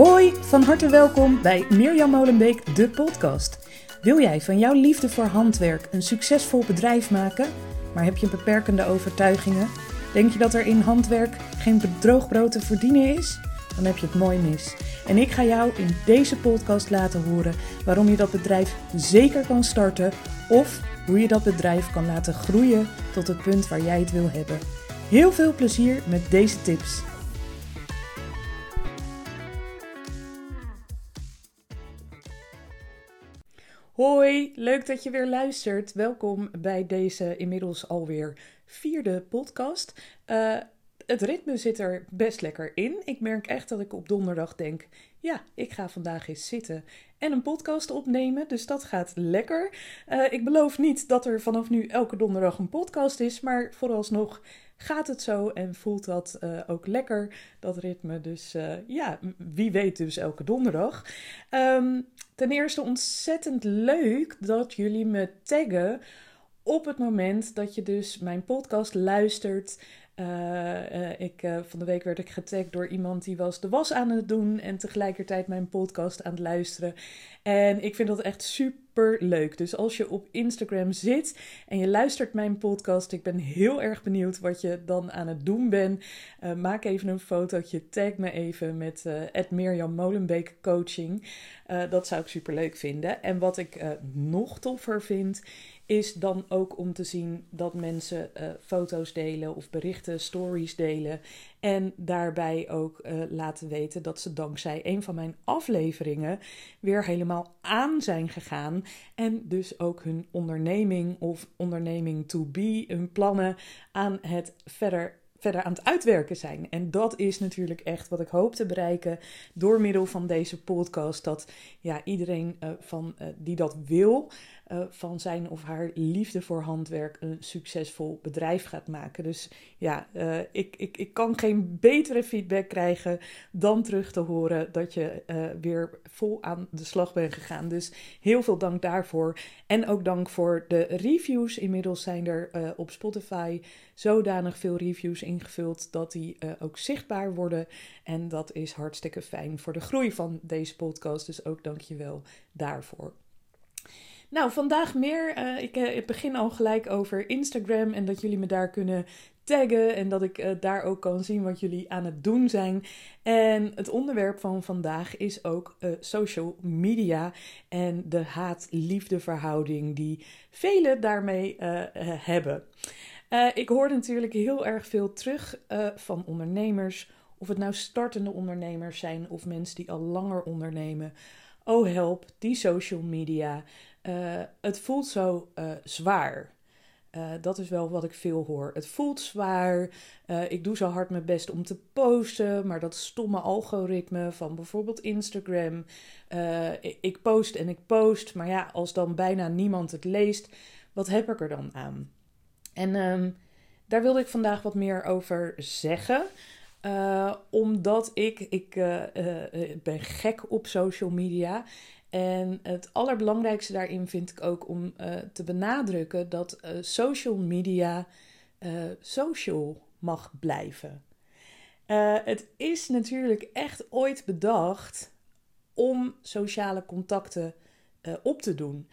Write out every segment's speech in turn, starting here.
Hoi, van harte welkom bij Mirjam Molenbeek, de podcast. Wil jij van jouw liefde voor handwerk een succesvol bedrijf maken, maar heb je beperkende overtuigingen? Denk je dat er in handwerk geen bedroogbrood te verdienen is? Dan heb je het mooi mis. En ik ga jou in deze podcast laten horen waarom je dat bedrijf zeker kan starten of hoe je dat bedrijf kan laten groeien tot het punt waar jij het wil hebben. Heel veel plezier met deze tips. Hoi, leuk dat je weer luistert. Welkom bij deze inmiddels alweer vierde podcast. Uh, het ritme zit er best lekker in. Ik merk echt dat ik op donderdag denk: ja, ik ga vandaag eens zitten en een podcast opnemen. Dus dat gaat lekker. Uh, ik beloof niet dat er vanaf nu elke donderdag een podcast is, maar vooralsnog gaat het zo en voelt dat uh, ook lekker, dat ritme. Dus uh, ja, wie weet dus elke donderdag. Um, ten eerste ontzettend leuk dat jullie me taggen op het moment dat je dus mijn podcast luistert. Uh, uh, ik, uh, van de week werd ik getagd door iemand die was de was aan het doen en tegelijkertijd mijn podcast aan het luisteren. En ik vind dat echt super leuk. Dus als je op Instagram zit en je luistert mijn podcast, ik ben heel erg benieuwd wat je dan aan het doen bent. maak even een fotootje, tag me even met Mirjam Molenbeek Coaching. dat zou ik super leuk vinden. En wat ik nog toffer vind, is dan ook om te zien dat mensen uh, foto's delen of berichten, stories delen. En daarbij ook uh, laten weten dat ze dankzij een van mijn afleveringen weer helemaal aan zijn gegaan. En dus ook hun onderneming of onderneming to be, hun plannen aan het verder verder aan het uitwerken zijn. En dat is natuurlijk echt wat ik hoop te bereiken door middel van deze podcast. Dat ja, iedereen uh, van, die dat wil, uh, van zijn of haar liefde voor handwerk een succesvol bedrijf gaat maken. Dus ja, ik, ik, ik kan geen betere feedback krijgen dan terug te horen dat je weer vol aan de slag bent gegaan. Dus heel veel dank daarvoor. En ook dank voor de reviews. Inmiddels zijn er op Spotify zodanig veel reviews ingevuld dat die ook zichtbaar worden. En dat is hartstikke fijn voor de groei van deze podcast. Dus ook dank je wel daarvoor. Nou, vandaag meer. Ik, uh, ik, begin al gelijk over Instagram en dat jullie me daar kunnen taggen en dat ik uh, daar ook kan zien wat jullie aan het doen zijn. En het onderwerp van vandaag is ook social media en de haat-liefde verhouding die velen daarmee hebben. Ik hoor natuurlijk heel erg veel terug van ondernemers. Of het nou startende ondernemers zijn of mensen die al langer ondernemen. Oh help, die social media. Uh, het voelt zo zwaar. dat is wel wat ik veel hoor. Het voelt zwaar. ik doe zo hard mijn best om te posten. Maar dat stomme algoritme van bijvoorbeeld Instagram. ik post en ik post. Maar ja, als dan bijna niemand het leest, wat heb ik er dan aan? En um, daar wilde ik vandaag wat meer over zeggen. Omdat ik, ik ben gek op social media. En het allerbelangrijkste daarin vind ik ook om te benadrukken dat social media social mag blijven. het is natuurlijk echt ooit bedacht om sociale contacten op te doen.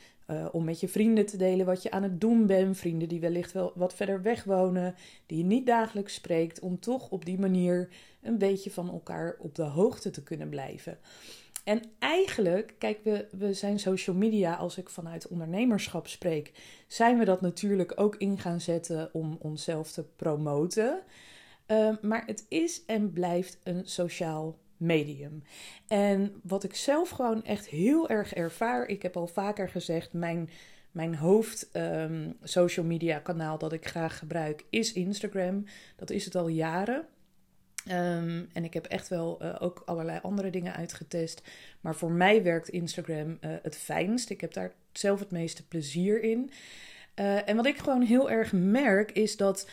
Om met je vrienden te delen wat je aan het doen bent. Vrienden die wellicht wel wat verder weg wonen, die je niet dagelijks spreekt. Om toch op die manier een beetje van elkaar op de hoogte te kunnen blijven. En eigenlijk, kijk, we, we zijn social media, als ik vanuit ondernemerschap spreek, zijn we dat natuurlijk ook in gaan zetten om onszelf te promoten. Uh, maar het is en blijft een sociaal medium. En wat ik zelf gewoon echt heel erg ervaar, ik heb al vaker gezegd, mijn, mijn hoofd um, social media kanaal dat ik graag gebruik is Instagram. Dat is het al jaren. Um, en ik heb echt wel uh, ook allerlei andere dingen uitgetest. Maar voor mij werkt Instagram uh, het fijnst. Ik heb daar zelf het meeste plezier in. Uh, en wat ik gewoon heel erg merk is dat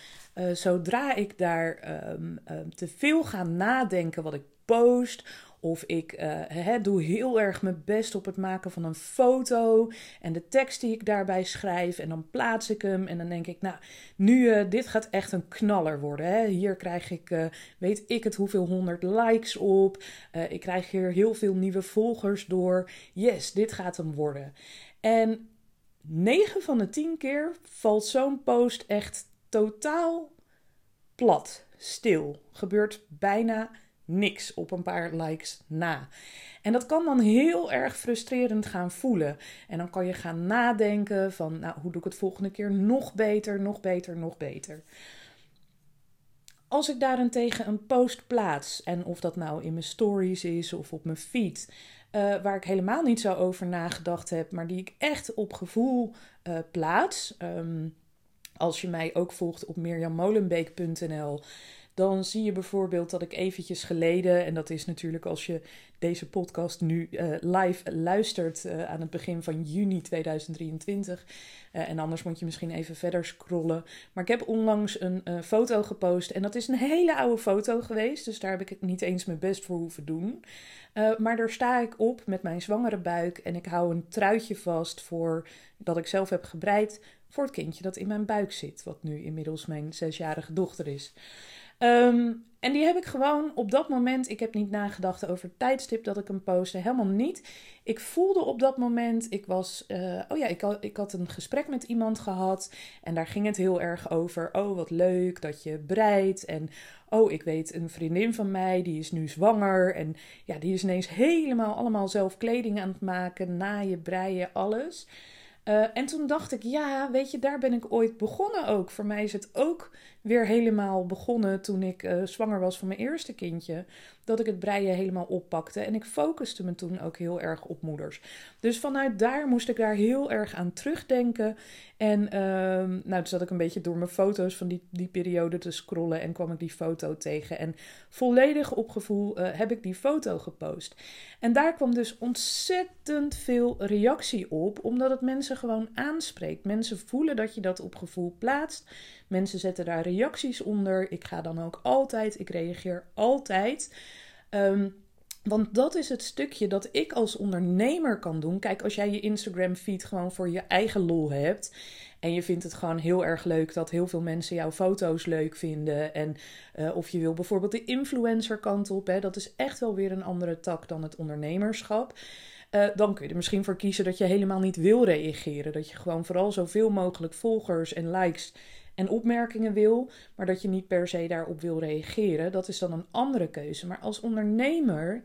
zodra ik daar um, te veel ga nadenken wat ik post Of ik uh, doe heel erg mijn best op het maken van een foto en de tekst die ik daarbij schrijf. En dan plaats ik hem en dan denk ik, nou, nu, uh, dit gaat echt een knaller worden. Hè? Hier krijg ik, uh, weet ik het, hoeveel honderd likes op. ik krijg hier heel veel nieuwe volgers door. Yes, dit gaat hem worden. En 9 van de 10 keer valt zo'n post echt totaal plat, stil. Gebeurt bijna niks op een paar likes na. En dat kan dan heel erg frustrerend gaan voelen. En dan kan je gaan nadenken van, nou, hoe doe ik het volgende keer nog beter, nog beter, nog beter. Als ik daarentegen een post plaats, en of dat nou in mijn stories is of op mijn feed, uh, waar ik helemaal niet zo over nagedacht heb, maar die ik echt op gevoel uh, plaats. Um, als je mij ook volgt op mirjammolenbeek.nl, dan zie je bijvoorbeeld dat ik eventjes geleden, en dat is natuurlijk als je deze podcast nu uh, live luistert uh, aan het begin van juni 2023. Uh, eh, en anders moet je misschien even verder scrollen. Maar ik heb onlangs een foto gepost en dat is een hele oude foto geweest, dus daar heb ik niet eens mijn best voor hoeven doen. maar daar sta ik op met mijn zwangere buik en ik hou een truitje vast voor dat ik zelf heb gebreid voor het kindje dat in mijn buik zit, wat nu inmiddels mijn zesjarige dochter is. Ehm, en die heb ik gewoon op dat moment, ik heb niet nagedacht over het tijdstip dat ik hem postte, helemaal niet. Ik voelde op dat moment, ik was, uh, oh ja, ik had, ik had een gesprek met iemand gehad en daar ging het heel erg over, oh wat leuk dat je breidt en oh ik weet een vriendin van mij, die is nu zwanger en ja, die is ineens helemaal allemaal zelf kleding aan het maken, naaien, breien, alles. Uh, en toen dacht ik, ja, weet je, daar ben ik ooit begonnen ook. Voor mij is het ook weer helemaal begonnen toen ik uh, zwanger was van mijn eerste kindje. Dat ik het breien helemaal oppakte. En ik focuste me toen ook heel erg op moeders. Dus vanuit daar moest ik daar heel erg aan terugdenken. En uh, nou, toen zat ik een beetje door mijn foto's van die, die periode te scrollen. En kwam ik die foto tegen. En volledig op gevoel uh, heb ik die foto gepost. En daar kwam dus ontzettend veel reactie op. Omdat het mensen gewoon aanspreekt. Mensen voelen dat je dat op gevoel plaatst. Mensen zetten daar reacties onder. Ik ga dan ook altijd, ik reageer altijd. Um, want dat is het stukje dat ik als ondernemer kan doen. Kijk, als jij je Instagram feed gewoon voor je eigen lol hebt. En je vindt het gewoon heel erg leuk dat heel veel mensen jouw foto's leuk vinden. En uh, of je wil bijvoorbeeld de influencer kant op. Hè, dat is echt wel weer een andere tak dan het ondernemerschap. Uh, dan kun je er misschien voor kiezen dat je helemaal niet wil reageren. Dat je gewoon vooral zoveel mogelijk volgers en likes en opmerkingen wil, maar dat je niet per se daarop wil reageren, dat is dan een andere keuze. Maar als ondernemer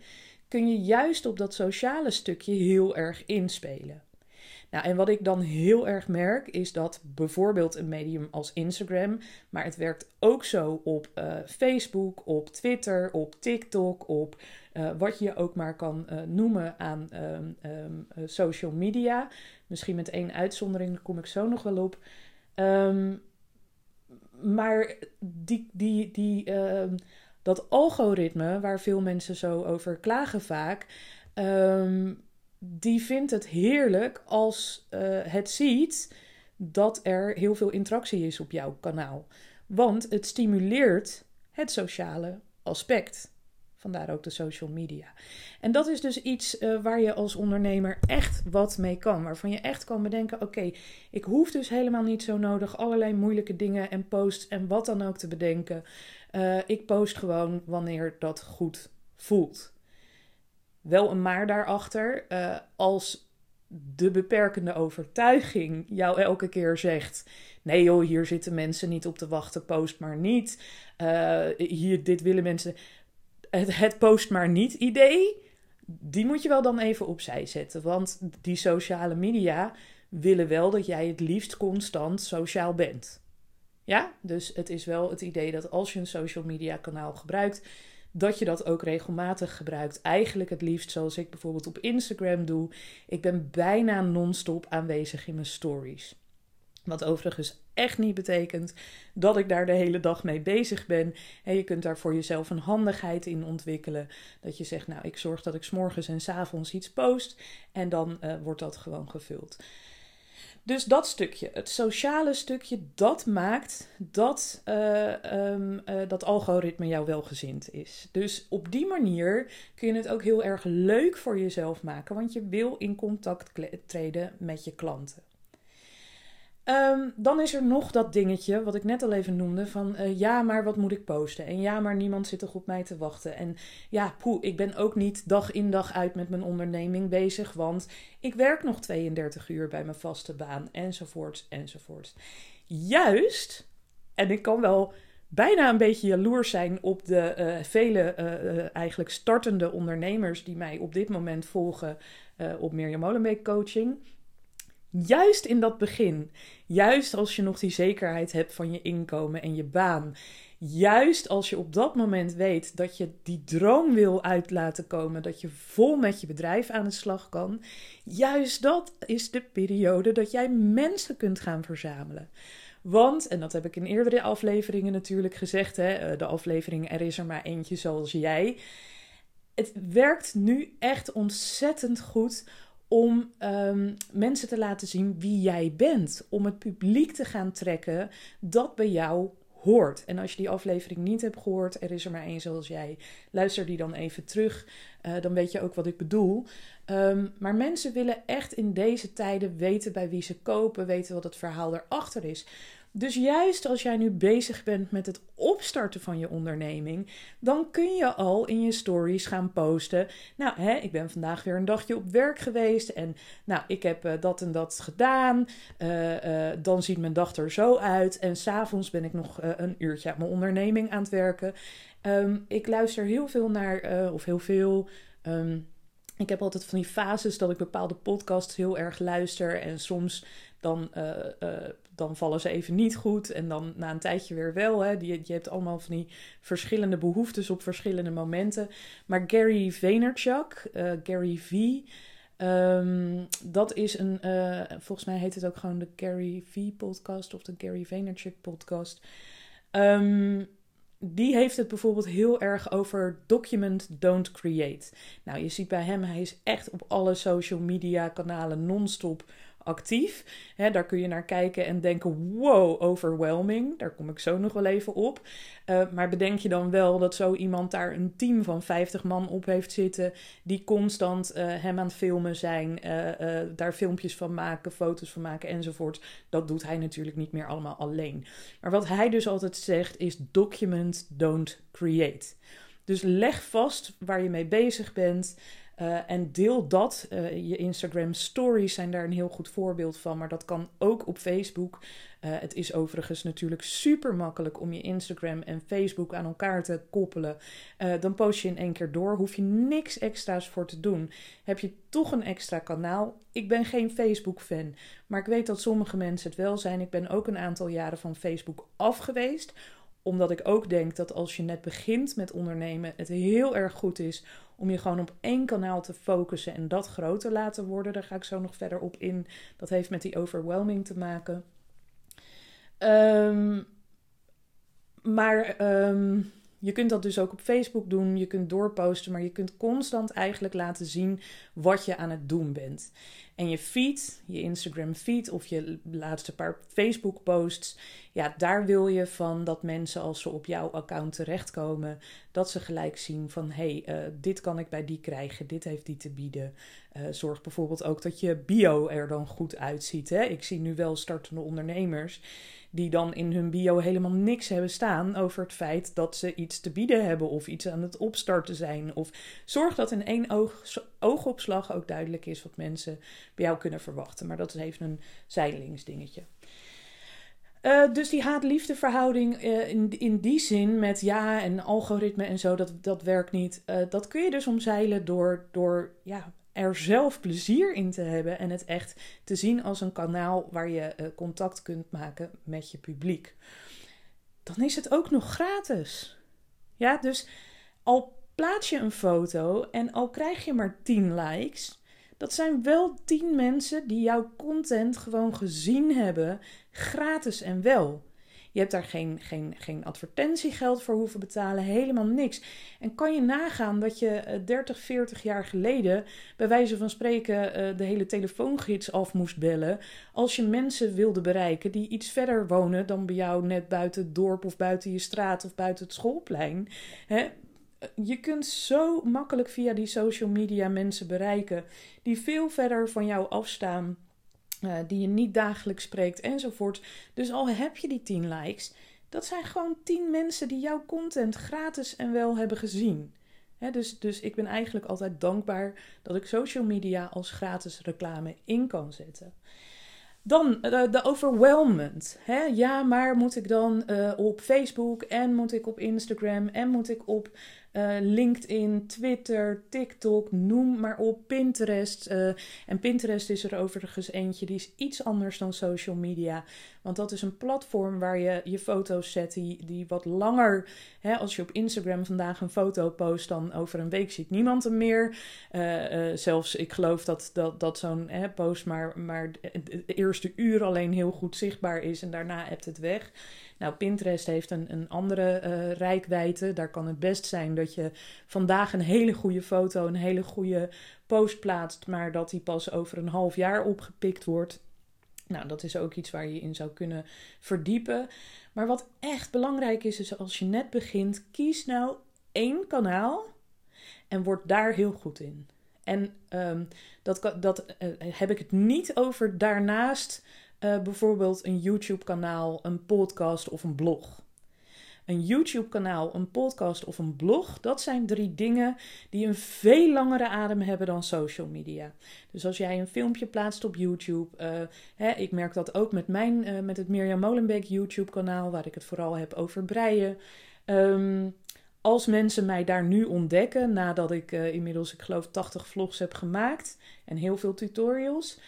kun je juist op dat sociale stukje heel erg inspelen. Nou, en wat ik dan heel erg merk, is dat bijvoorbeeld een medium als Instagram, maar het werkt ook zo op uh, Facebook, op Twitter, op TikTok, op uh, wat je ook maar kan uh, noemen aan um, um, social media. Misschien met één uitzondering, daar kom ik zo nog wel op. Um, maar die, die, die, uh, dat algoritme, waar veel mensen zo over klagen vaak, um, die vindt het heerlijk als uh, het ziet dat er heel veel interactie is op jouw kanaal. Want het stimuleert het sociale aspect. Vandaar ook de social media. En dat is dus iets uh, waar je als ondernemer echt wat mee kan. Waarvan je echt kan bedenken: oké, ik hoef dus helemaal niet zo nodig allerlei moeilijke dingen en posts en wat dan ook te bedenken. Uh, ik post gewoon wanneer dat goed voelt. Wel een maar daarachter. Uh, als de beperkende overtuiging jou elke keer zegt: nee joh, hier zitten mensen niet op te wachten, post maar niet. hier, dit willen mensen het, post maar niet idee, die moet je wel dan even opzij zetten. Want die sociale media willen wel dat jij het liefst constant sociaal bent. Ja, dus het is wel het idee dat als je een social media kanaal gebruikt, dat je dat ook regelmatig gebruikt. Eigenlijk het liefst zoals ik bijvoorbeeld op Instagram doe. Ik ben bijna non-stop aanwezig in mijn stories. Wat overigens echt niet betekent dat ik daar de hele dag mee bezig ben. En je kunt daar voor jezelf een handigheid in ontwikkelen. Dat je zegt, nou, ik zorg dat ik s'morgens en s avonds iets post. En dan uh, wordt dat gewoon gevuld. Dus dat stukje, het sociale stukje, dat maakt dat uh, um, uh, dat algoritme jou welgezind is. Dus op die manier kun je het ook heel erg leuk voor jezelf maken, want je wil in contact treden met je klanten. Um, dan is er nog dat dingetje, wat ik net al even noemde, van uh, ja, maar wat moet ik posten? En ja, maar niemand zit toch op mij te wachten. En ja, poeh, ik ben ook niet dag in dag uit met mijn onderneming bezig, want ik werk nog 32 uur bij mijn vaste baan, enzovoort, enzovoort. Juist, en ik kan wel bijna een beetje jaloers zijn op de uh, vele uh, eigenlijk startende ondernemers die mij op dit moment volgen op Mirjam Molenbeek Coaching Juist in dat begin, juist als je nog die zekerheid hebt van je inkomen en je baan, juist als je op dat moment weet dat je die droom wil uit laten komen, dat je vol met je bedrijf aan de slag kan, juist dat is de periode dat jij mensen kunt gaan verzamelen. Want, en dat heb ik in eerdere afleveringen natuurlijk gezegd, hè, eh, de aflevering Er is er maar eentje zoals jij. Het werkt nu echt ontzettend goed om um, mensen te laten zien wie jij bent. Om het publiek te gaan trekken dat bij jou hoort. En als je die aflevering niet hebt gehoord, er is er maar één zoals jij, luister die dan even terug. Uh, dan weet je ook wat ik bedoel. Um, maar mensen willen echt in deze tijden weten bij wie ze kopen, weten wat het verhaal erachter is. Dus juist als jij nu bezig bent met het opstarten van je onderneming, dan kun je al in je stories gaan posten. Nou, hè, ik ben vandaag weer een dagje op werk geweest en nou, ik heb uh, dat en dat gedaan. Uh, uh, dan ziet mijn dag er zo uit en s'avonds ben ik nog een uurtje aan mijn onderneming aan het werken. Um, ik luister heel veel naar, of heel veel. Um, ik heb altijd van die fases dat ik bepaalde podcasts heel erg luister. En soms dan, dan vallen ze even niet goed. En dan na een tijdje weer wel. Hè. Je, je hebt allemaal van die verschillende behoeftes op verschillende momenten. Maar Gary Vaynerchuk, uh, Gary V. Um, dat is een, volgens mij heet het ook gewoon de Gary V podcast of de Gary Vaynerchuk podcast. Um, die heeft het bijvoorbeeld heel erg over document, don't create. Nou, je ziet bij hem, hij is echt op alle social media kanalen non-stop actief. daar kun je naar kijken en denken: wow, overwhelming. Daar kom ik zo nog wel even op. Uh, maar bedenk je dan wel dat zo iemand daar een team van 50 man op heeft zitten, die constant uh, hem aan het filmen zijn, uh, daar filmpjes van maken, foto's van maken enzovoort. Dat doet hij natuurlijk niet meer allemaal alleen. Maar wat hij dus altijd zegt is: document, don't create. Dus leg vast waar je mee bezig bent. Uh, en deel dat. Uh, je Instagram stories zijn daar een heel goed voorbeeld van. Maar dat kan ook op Facebook. Uh, het is overigens natuurlijk super makkelijk om je Instagram en Facebook aan elkaar te koppelen. dan post je in één keer door. Hoef je niks extra's voor te doen. Heb je toch een extra kanaal? Ik ben geen Facebook-fan. Maar ik weet dat sommige mensen het wel zijn. Ik ben ook een aantal jaren van Facebook af geweest omdat ik ook denk dat als je net begint met ondernemen, het heel erg goed is om je gewoon op één kanaal te focussen en dat groter laten worden. Daar ga ik zo nog verder op in. Dat heeft met die overwhelming te maken. Um, maar um, je kunt dat dus ook op Facebook doen. Je kunt doorposten, maar je kunt constant eigenlijk laten zien wat je aan het doen bent. En je feed, je Instagram feed of je laatste paar Facebook posts, ja, daar wil je van dat mensen als ze op jouw account terechtkomen, dat ze gelijk zien van hé, hey, uh, dit kan ik bij die krijgen, dit heeft die te bieden. Uh, zorg bijvoorbeeld ook dat je bio er dan goed uitziet. Hè? Ik zie nu wel startende ondernemers die dan in hun bio helemaal niks hebben staan over het feit dat ze iets te bieden hebben of iets aan het opstarten zijn. Of zorg dat in één oog, oogopslag ook duidelijk is wat mensen bij jou kunnen verwachten. Maar dat even een zijdelingsdingetje. Uh, dus die haat-liefde verhouding uh, in, in die zin met ja en algoritme en zo, dat, dat werkt niet. Uh, dat kun je dus omzeilen door, door ja, er zelf plezier in te hebben en het echt te zien als een kanaal waar je contact kunt maken met je publiek. Dan is het ook nog gratis. Ja, dus al plaats je een foto en al krijg je maar 10 likes, dat zijn wel 10 mensen die jouw content gewoon gezien hebben, gratis en wel. Je hebt daar geen, geen, geen advertentiegeld voor hoeven betalen, helemaal niks. En kan je nagaan dat je 30, eh, 40 jaar geleden, bij wijze van spreken, eh, de hele telefoongids af moest bellen. als je mensen wilde bereiken die iets verder wonen dan bij jou, net buiten het dorp of buiten je straat of buiten het schoolplein. Je kunt zo makkelijk via die social media mensen bereiken die veel verder van jou afstaan, uh, die je niet dagelijks spreekt enzovoort. Dus al heb je die 10 likes, dat zijn gewoon 10 mensen die jouw content gratis en wel hebben gezien. dus, dus ik ben eigenlijk altijd dankbaar dat ik social media als gratis reclame in kan zetten. Dan uh, de. Hè? Ja, maar moet ik dan uh, op Facebook en moet ik op Instagram en moet ik op uh, LinkedIn, Twitter, TikTok, noem maar op, Pinterest. Uh, en Pinterest is er overigens eentje, die is iets anders dan social media. Want dat is een platform waar je je foto's zet die, die wat langer. Hè, als je op Instagram vandaag een foto post, dan over een week ziet niemand hem meer. Uh, zelfs ik geloof dat, dat, dat zo'n post maar, maar de eerste uur alleen heel goed zichtbaar is en daarna hebt het weg. Nou, Pinterest heeft een, een andere uh, rijkwijde. Daar kan het best zijn dat je vandaag een hele goede foto, een hele goede post plaatst, maar dat die pas over een half jaar opgepikt wordt. Nou, dat is ook iets waar je in zou kunnen verdiepen. Maar wat echt belangrijk is, is als je net begint, kies nou één kanaal en word daar heel goed in. En um, dat, dat uh, heb ik het niet over daarnaast uh, bijvoorbeeld een YouTube-kanaal, een podcast of een blog. Een YouTube-kanaal, een podcast of een blog, dat zijn drie dingen die een veel langere adem hebben dan social media. Dus als jij een filmpje plaatst op YouTube, uh, hè, ik merk dat ook met, mijn, uh, met het Mirjam Molenbeek YouTube-kanaal, waar ik het vooral heb over breien. Um, als mensen mij daar nu ontdekken, nadat ik inmiddels, ik geloof, 80 vlogs heb gemaakt en heel veel tutorials,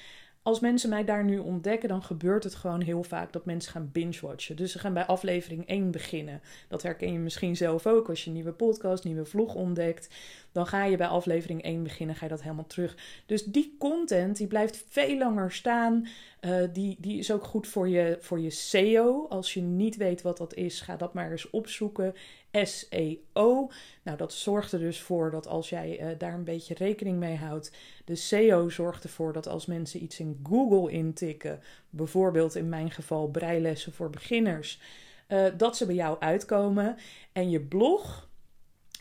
als mensen mij daar nu ontdekken, dan gebeurt het gewoon heel vaak dat mensen gaan binge-watchen. Dus ze gaan bij aflevering 1 beginnen. Dat herken je misschien zelf ook als je een nieuwe podcast, nieuwe vlog ontdekt. Dan ga je bij aflevering 1 beginnen, ga je dat helemaal terug. Dus die content, die blijft veel langer staan. Uh, die, die is ook goed voor je, voor je SEO. Als je niet weet wat dat is, ga dat maar eens opzoeken. SEO. Nou, dat zorgt er dus voor dat als jij uh, daar een beetje rekening mee houdt, de SEO zorgt ervoor dat als mensen iets in Google intikken, bijvoorbeeld in mijn geval breilessen voor beginners, uh, dat ze bij jou uitkomen. En je blog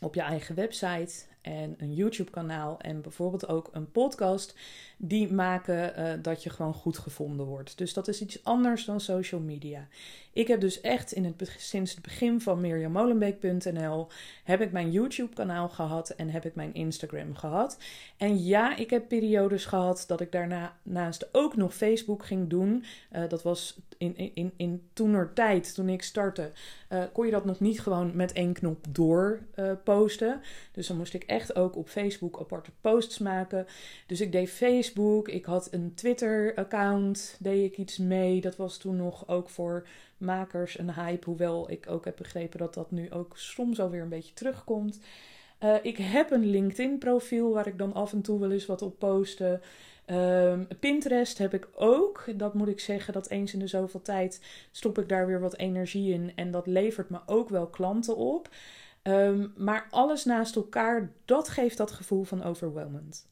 op je eigen website en een YouTube-kanaal en bijvoorbeeld ook een podcast, die maken uh, dat je gewoon goed gevonden wordt. Dus dat is iets anders dan social media. Ik heb dus echt in het, sinds het begin van mirjammolenbeek.nl heb ik mijn YouTube-kanaal gehad en heb ik mijn Instagram gehad. En ja, ik heb periodes gehad dat ik daarnaast ook nog Facebook ging doen. Uh, dat was in, in, in toenertijd, toen ik startte, uh, kon je dat nog niet gewoon met één knop door uh, posten. Dus dan moest ik echt ook op Facebook aparte posts maken. Dus ik deed Facebook, ik had een Twitter-account, deed ik iets mee. Dat was toen nog ook voor makers een hype. Hoewel ik ook heb begrepen dat dat nu ook soms alweer een beetje terugkomt. Uh, ik heb een LinkedIn-profiel waar ik dan af en toe wel eens wat op posten. Um, Pinterest heb ik ook. Dat moet ik zeggen, dat eens in de zoveel tijd stop ik daar weer wat energie in. En dat levert me ook wel klanten op. Um, maar alles naast elkaar, dat geeft dat gevoel van overwhelmend.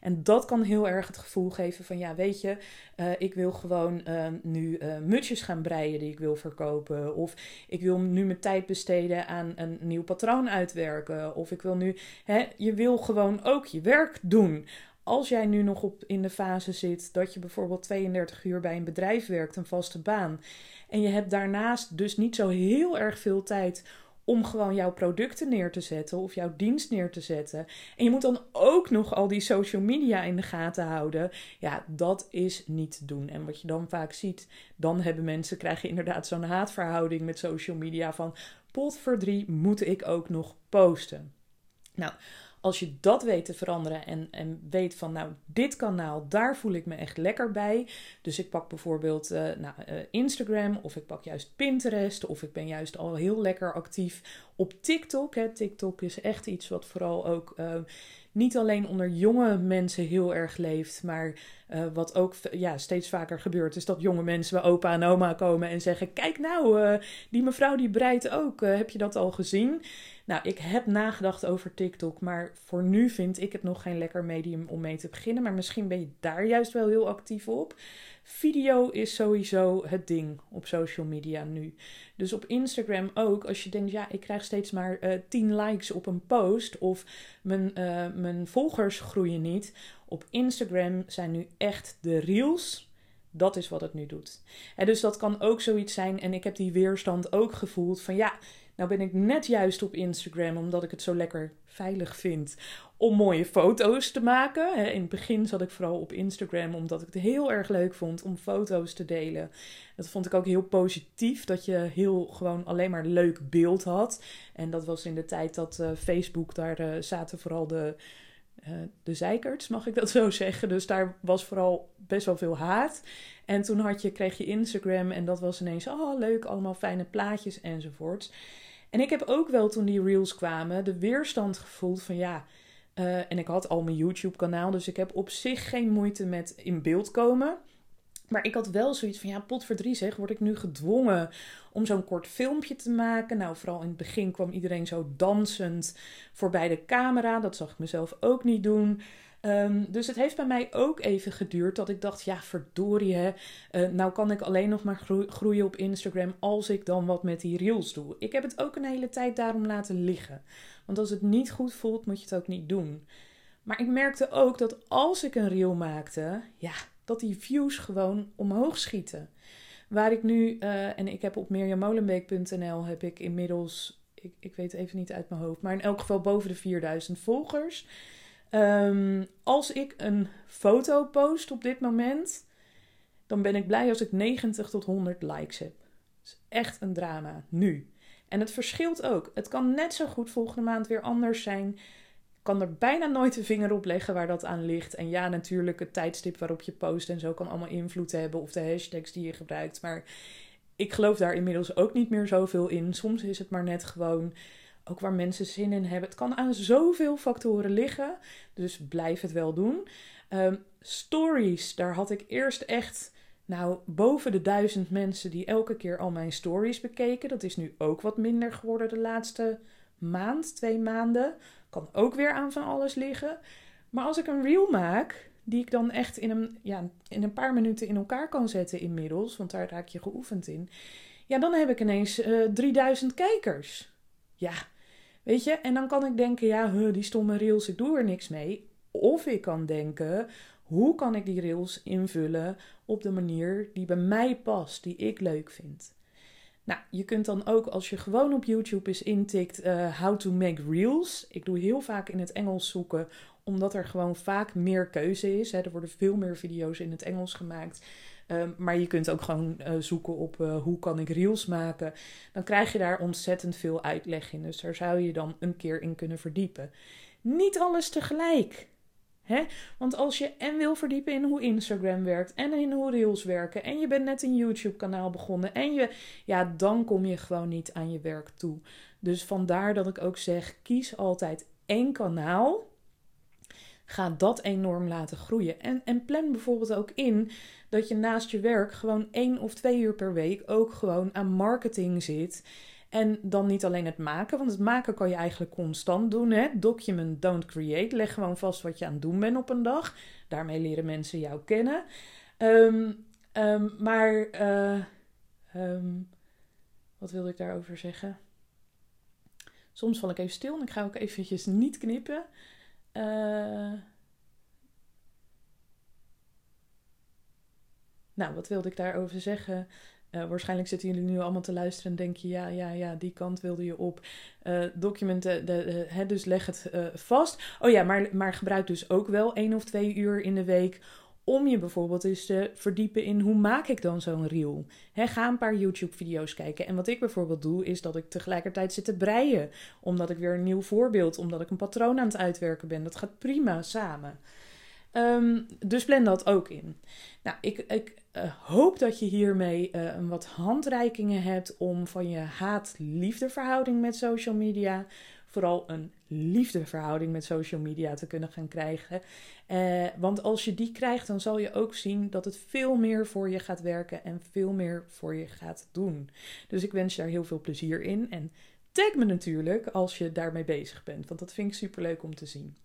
En dat kan heel erg het gevoel geven van ja, weet je, uh, ik wil gewoon uh, nu uh, mutsjes gaan breien die ik wil verkopen. Of ik wil nu mijn tijd besteden aan een nieuw patroon uitwerken. Of ik wil nu, hè, je wil gewoon ook je werk doen. Als jij nu nog op, in de fase zit dat je bijvoorbeeld 32 uur bij een bedrijf werkt, een vaste baan. En je hebt daarnaast dus niet zo heel erg veel tijd om gewoon jouw producten neer te zetten of jouw dienst neer te zetten. En je moet dan ook nog al die social media in de gaten houden. Ja, dat is niet te doen. En wat je dan vaak ziet, dan hebben mensen krijgen inderdaad zo'n haatverhouding met social media van pot voor drie moet ik ook nog posten. Nou, als je dat weet te veranderen en, en weet van, nou, dit kanaal, daar voel ik me echt lekker bij. Dus ik pak bijvoorbeeld uh, nou, uh, Instagram, of ik pak juist Pinterest, of ik ben juist al heel lekker actief op TikTok. Hè. TikTok is echt iets wat vooral ook uh, niet alleen onder jonge mensen heel erg leeft, maar wat ook ja, steeds vaker gebeurt, is dat jonge mensen bij opa en oma komen en zeggen: Kijk nou, die mevrouw die breidt ook. Heb je dat al gezien? Nou, ik heb nagedacht over TikTok, maar voor nu vind ik het nog geen lekker medium om mee te beginnen. Maar misschien ben je daar juist wel heel actief op. Video is sowieso het ding op social media nu. Dus op Instagram ook, als je denkt, ja, ik krijg steeds maar uh, 10 likes op een post of mijn, uh, mijn volgers groeien niet. Op Instagram zijn nu echt de reels. Dat is wat het nu doet. Dus dat kan ook zoiets zijn. En ik heb die weerstand ook gevoeld van ja, nou ben ik net juist op Instagram omdat ik het zo lekker veilig vind om mooie foto's te maken. In het begin zat ik vooral op Instagram omdat ik het heel erg leuk vond om foto's te delen. Dat vond ik ook heel positief, dat je heel gewoon alleen maar leuk beeld had. En dat was in de tijd dat uh, Facebook, daar uh, zaten vooral de, uh, de zeikerts, mag ik dat zo zeggen. Dus daar was vooral best wel veel haat. En toen had je, kreeg je Instagram en dat was ineens, oh leuk, allemaal fijne plaatjes enzovoorts. En ik heb ook wel toen die reels kwamen de weerstand gevoeld van ja. Uh, en ik had al mijn YouTube-kanaal, dus ik heb op zich geen moeite met in beeld komen. Maar ik had wel zoiets van, ja, potverdrie zeg, word ik nu gedwongen om zo'n kort filmpje te maken. Nou, vooral in het begin kwam iedereen zo dansend voorbij de camera. Dat zag ik mezelf ook niet doen. Um, dus het heeft bij mij ook even geduurd dat ik dacht, ja verdorie hè, uh, nou kan ik alleen nog maar groeien op Instagram als ik dan wat met die reels doe. Ik heb het ook een hele tijd daarom laten liggen. Want als het niet goed voelt, moet je het ook niet doen. Maar ik merkte ook dat als ik een reel maakte, ja, dat die views gewoon omhoog schieten. Waar ik nu, uh, en ik heb op mirjamolenbeek.nl heb ik inmiddels, ik, ik weet even niet uit mijn hoofd, maar in elk geval boven de 4000 volgers. Um, als ik een foto post op dit moment, dan ben ik blij als ik 90 tot 100 likes heb. Dat is echt een drama, nu. En het verschilt ook. Het kan net zo goed volgende maand weer anders zijn. Ik kan er bijna nooit de vinger op leggen waar dat aan ligt. En ja, natuurlijk, het tijdstip waarop je post en zo kan allemaal invloed hebben. Of de hashtags die je gebruikt. Maar ik geloof daar inmiddels ook niet meer zoveel in. Soms is het maar net gewoon ook waar mensen zin in hebben. Het kan aan zoveel factoren liggen. Dus blijf het wel doen. Um, stories, daar had ik eerst echt. Nou, boven de duizend mensen die elke keer al mijn stories bekeken. Dat is nu ook wat minder geworden de laatste maand, twee maanden. Kan ook weer aan van alles liggen. Maar als ik een reel maak, die ik dan echt in een, ja, in een paar minuten in elkaar kan zetten inmiddels, want daar raak je geoefend in. Ja, dan heb ik ineens uh, eh, 3000 kijkers. Ja, Weet je, en dan kan ik denken, ja, die stomme rails, ik doe er niks mee. Of ik kan denken, hoe kan ik die rails invullen op de manier die bij mij past, die ik leuk vind. Nou, je kunt dan ook als je gewoon op YouTube eens intikt uh, how to make reels. Ik doe heel vaak in het Engels zoeken, omdat er gewoon vaak meer keuze is. Hè. Er worden veel meer video's in het Engels gemaakt. Ehm, maar je kunt ook gewoon uh, zoeken op uh, hoe kan ik reels maken. Dan krijg je daar ontzettend veel uitleg in. Dus daar zou je dan een keer in kunnen verdiepen. Niet alles tegelijk. Hè? Want als je en wil verdiepen in hoe Instagram werkt en in hoe reels werken en je bent net een YouTube kanaal begonnen en je, ja, dan kom je gewoon niet aan je werk toe. Dus vandaar dat ik ook zeg, kies altijd één kanaal. Ga dat enorm laten groeien. En, en plan bijvoorbeeld ook in dat je naast je werk gewoon één of twee uur per week ook gewoon aan marketing zit. En dan niet alleen het maken, want het maken kan je eigenlijk constant doen. Hè? Document, don't create. Leg gewoon vast wat je aan het doen bent op een dag. Daarmee leren mensen jou kennen. Um, um, maar, uh, um, wat wilde ik daarover zeggen? Soms val ik even stil en ik ga ook eventjes niet knippen. Uh, Nou, wat wilde ik daarover zeggen? Uh, waarschijnlijk zitten jullie nu allemaal te luisteren en denk je, ja, ja, ja, die kant wilde je op. Uh, documenten, dus leg het vast. Oh ja, maar, maar gebruik dus ook wel één of twee uur in de week om je bijvoorbeeld eens te verdiepen in hoe maak ik dan zo'n reel. Ga een paar YouTube-video's kijken. En wat ik bijvoorbeeld doe, is dat ik tegelijkertijd zit te breien. Omdat ik weer een nieuw voorbeeld, omdat ik een patroon aan het uitwerken ben. Dat gaat prima samen. Um, dus plan dat ook in. Nou, ik, ik uh, hoop dat je hiermee uh, een wat handreikingen hebt om van je haat-liefde verhouding met social media vooral een liefdeverhouding met social media te kunnen gaan krijgen. Eh, want als je die krijgt, dan zal je ook zien dat het veel meer voor je gaat werken en veel meer voor je gaat doen. Dus ik wens je daar heel veel plezier in. En tag me natuurlijk als je daarmee bezig bent, want dat vind ik super leuk om te zien.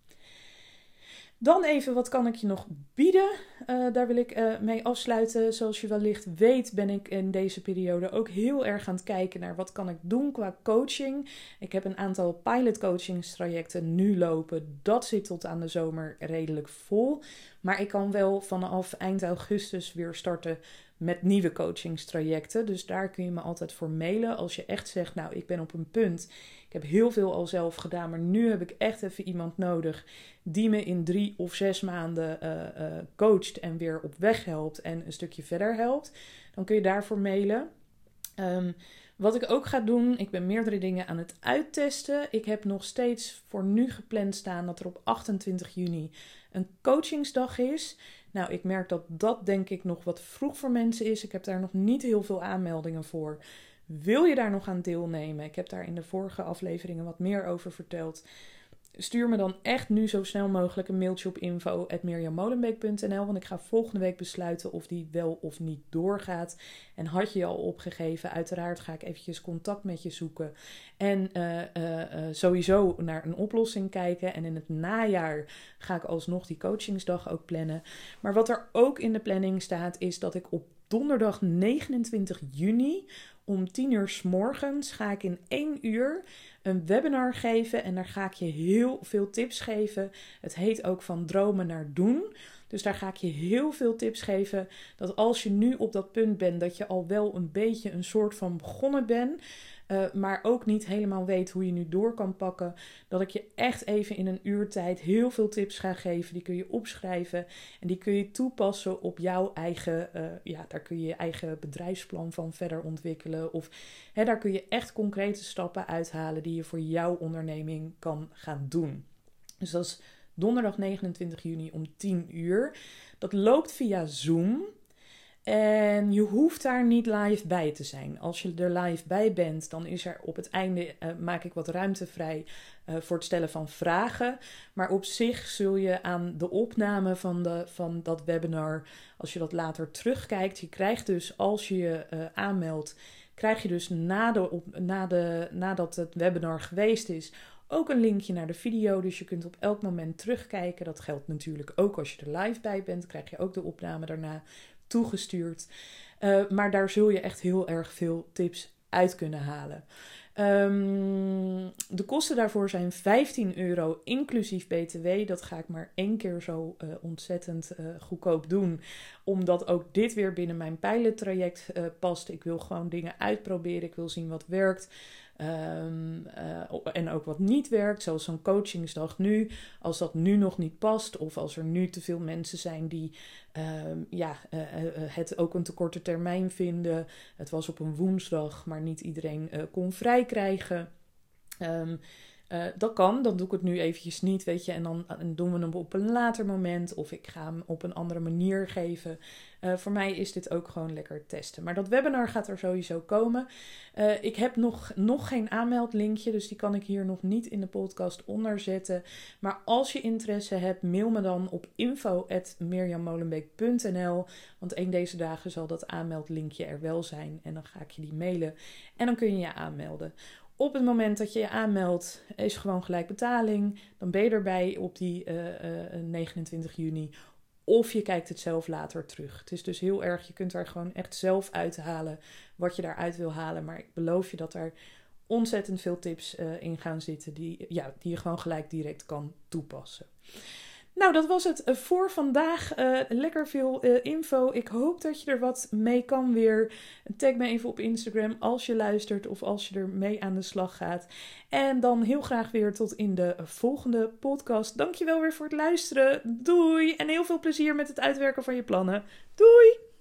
Dan even, wat kan ik je nog bieden? Uh, daar wil ik uh, mee afsluiten. Zoals je wellicht weet, ben ik in deze periode ook heel erg aan het kijken naar wat kan ik doen qua coaching. Ik heb een aantal pilot coachingstrajecten nu lopen. Dat zit tot aan de zomer redelijk vol. Maar ik kan wel vanaf eind augustus weer starten met nieuwe coachingstrajecten. Dus daar kun je me altijd voor mailen. Als je echt zegt, nou, ik ben op een punt. Ik heb heel veel al zelf gedaan, maar nu heb ik echt even iemand nodig die me in drie of zes maanden uh, coacht en weer op weg helpt en een stukje verder helpt. Dan kun je daarvoor mailen. Ehm, wat ik ook ga doen, ik ben meerdere dingen aan het uittesten. Ik heb nog steeds voor nu gepland staan dat er op 28 juni een coachingsdag is. Nou, ik merk dat dat denk ik nog wat vroeg voor mensen is. Ik heb daar nog niet heel veel aanmeldingen voor. Wil je daar nog aan deelnemen? Ik heb daar in de vorige afleveringen wat meer over verteld. Stuur me dan echt nu zo snel mogelijk een mailtje op info.mirjammolenbeek.nl. Want ik ga volgende week besluiten of die wel of niet doorgaat. En had je al opgegeven, uiteraard ga ik eventjes contact met je zoeken. En uh, uh, sowieso naar een oplossing kijken. En in het najaar ga ik alsnog die coachingsdag ook plannen. Maar wat er ook in de planning staat, is dat ik op donderdag 29 juni om 10 uur s morgens ga ik in 1 uur een webinar geven en daar ga ik je heel veel tips geven. Het heet ook van dromen naar doen. Dus daar ga ik je heel veel tips geven. Dat als je nu op dat punt bent dat je al wel een beetje een soort van begonnen bent. Uh, maar ook niet helemaal weet hoe je nu door kan pakken. Dat ik je echt even in een uur tijd heel veel tips ga geven. Die kun je opschrijven en die kun je toepassen op jouw eigen. Uh, ja, daar kun je je eigen bedrijfsplan van verder ontwikkelen. Of hè, daar kun je echt concrete stappen uithalen die je voor jouw onderneming kan gaan doen. Dus dat is donderdag 29 juni om 10 uur. Dat loopt via Zoom. En je hoeft daar niet live bij te zijn. Als je er live bij bent, dan is er op het einde uh, maak ik wat ruimte vrij uh, voor het stellen van vragen. Maar op zich zul je aan de opname van, de, van dat webinar, als je dat later terugkijkt, je krijgt dus als je je uh, aanmeldt, krijg je dus na de, na de, nadat het webinar geweest is, ook een linkje naar de video. Dus je kunt op elk moment terugkijken. Dat geldt natuurlijk ook als je er live bij bent. Krijg je ook de opname daarna toegestuurd. Uh, maar daar zul je echt heel erg veel tips uit kunnen halen. Um, de kosten daarvoor zijn 15 euro inclusief BTW. Dat ga ik maar één keer zo uh, ontzettend uh, goedkoop doen. Omdat ook dit weer binnen mijn pijlentraject uh, past. Ik wil gewoon dingen uitproberen. Ik wil zien wat werkt. Um, uh, en ook wat niet werkt, zoals zo'n coachingsdag nu. Als dat nu nog niet past, of als er nu te veel mensen zijn die um, ja, uh, uh, het ook een te korte termijn vinden. Het was op een woensdag, maar niet iedereen kon vrij krijgen. Um, uh, dat kan, dan doe ik het nu eventjes niet, weet je. En dan en doen we hem op een later moment. Of ik ga hem op een andere manier geven. Uh, voor mij is dit ook gewoon lekker testen. Maar dat webinar gaat er sowieso komen. Uh, ik heb nog, nog geen aanmeldlinkje, dus die kan ik hier nog niet in de podcast onderzetten. Maar als je interesse hebt, mail me dan op info.mirjammolenbeek.nl Want een deze dagen zal dat aanmeldlinkje er wel zijn. En dan ga ik je die mailen. En dan kun je je aanmelden. Op het moment dat je je aanmeldt, is gewoon gelijk betaling. Dan ben je erbij op die uh, uh, 29 juni. Of je kijkt het zelf later terug. Het is dus heel erg, je kunt daar gewoon echt zelf uithalen wat je daaruit wil halen. Maar ik beloof je dat er ontzettend veel tips uh, in gaan zitten die, ja, die je gewoon gelijk direct kan toepassen. Nou, dat was het eh, voor vandaag. Uh, lekker veel uh, info. Ik hoop dat je er wat mee kan weer. Tag me even op Instagram als je luistert of als je er mee aan de slag gaat. En dan heel graag weer tot in de volgende podcast. Dankjewel weer voor het luisteren. Doei! En heel veel plezier met het uitwerken van je plannen. Doei!